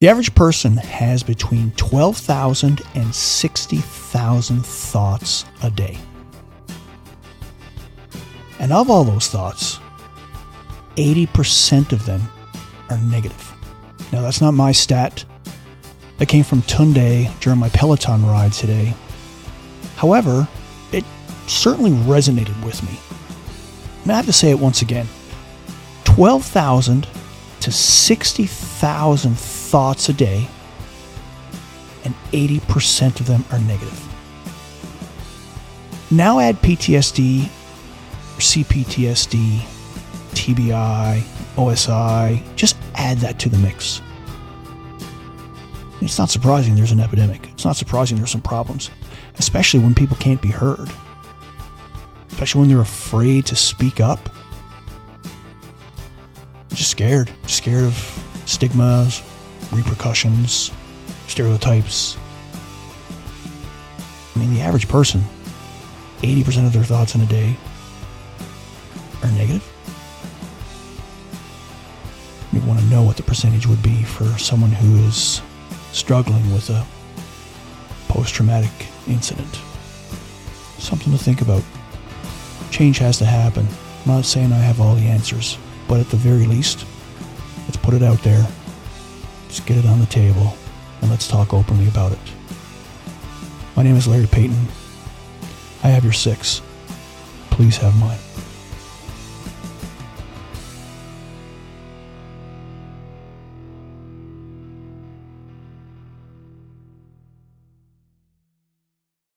The average person has between 12,000 and 60,000 thoughts a day. And of all those thoughts, 80% of them are negative. Now, that's not my stat. That came from Tunde during my Peloton ride today. However, it certainly resonated with me. And I have to say it once again 12,000 to 60,000 thoughts a day, and 80% of them are negative. Now add PTSD, CPTSD, TBI, OSI, just add that to the mix. It's not surprising there's an epidemic. It's not surprising there's some problems, especially when people can't be heard, especially when they're afraid to speak up. Just scared, scared of stigmas, repercussions, stereotypes. I mean, the average person, 80% of their thoughts in a day are negative. You want to know what the percentage would be for someone who is struggling with a post traumatic incident. Something to think about. Change has to happen. I'm not saying I have all the answers, but at the very least, let's put it out there. Just get it on the table and let's talk openly about it. My name is Larry Payton. I have your six. Please have mine.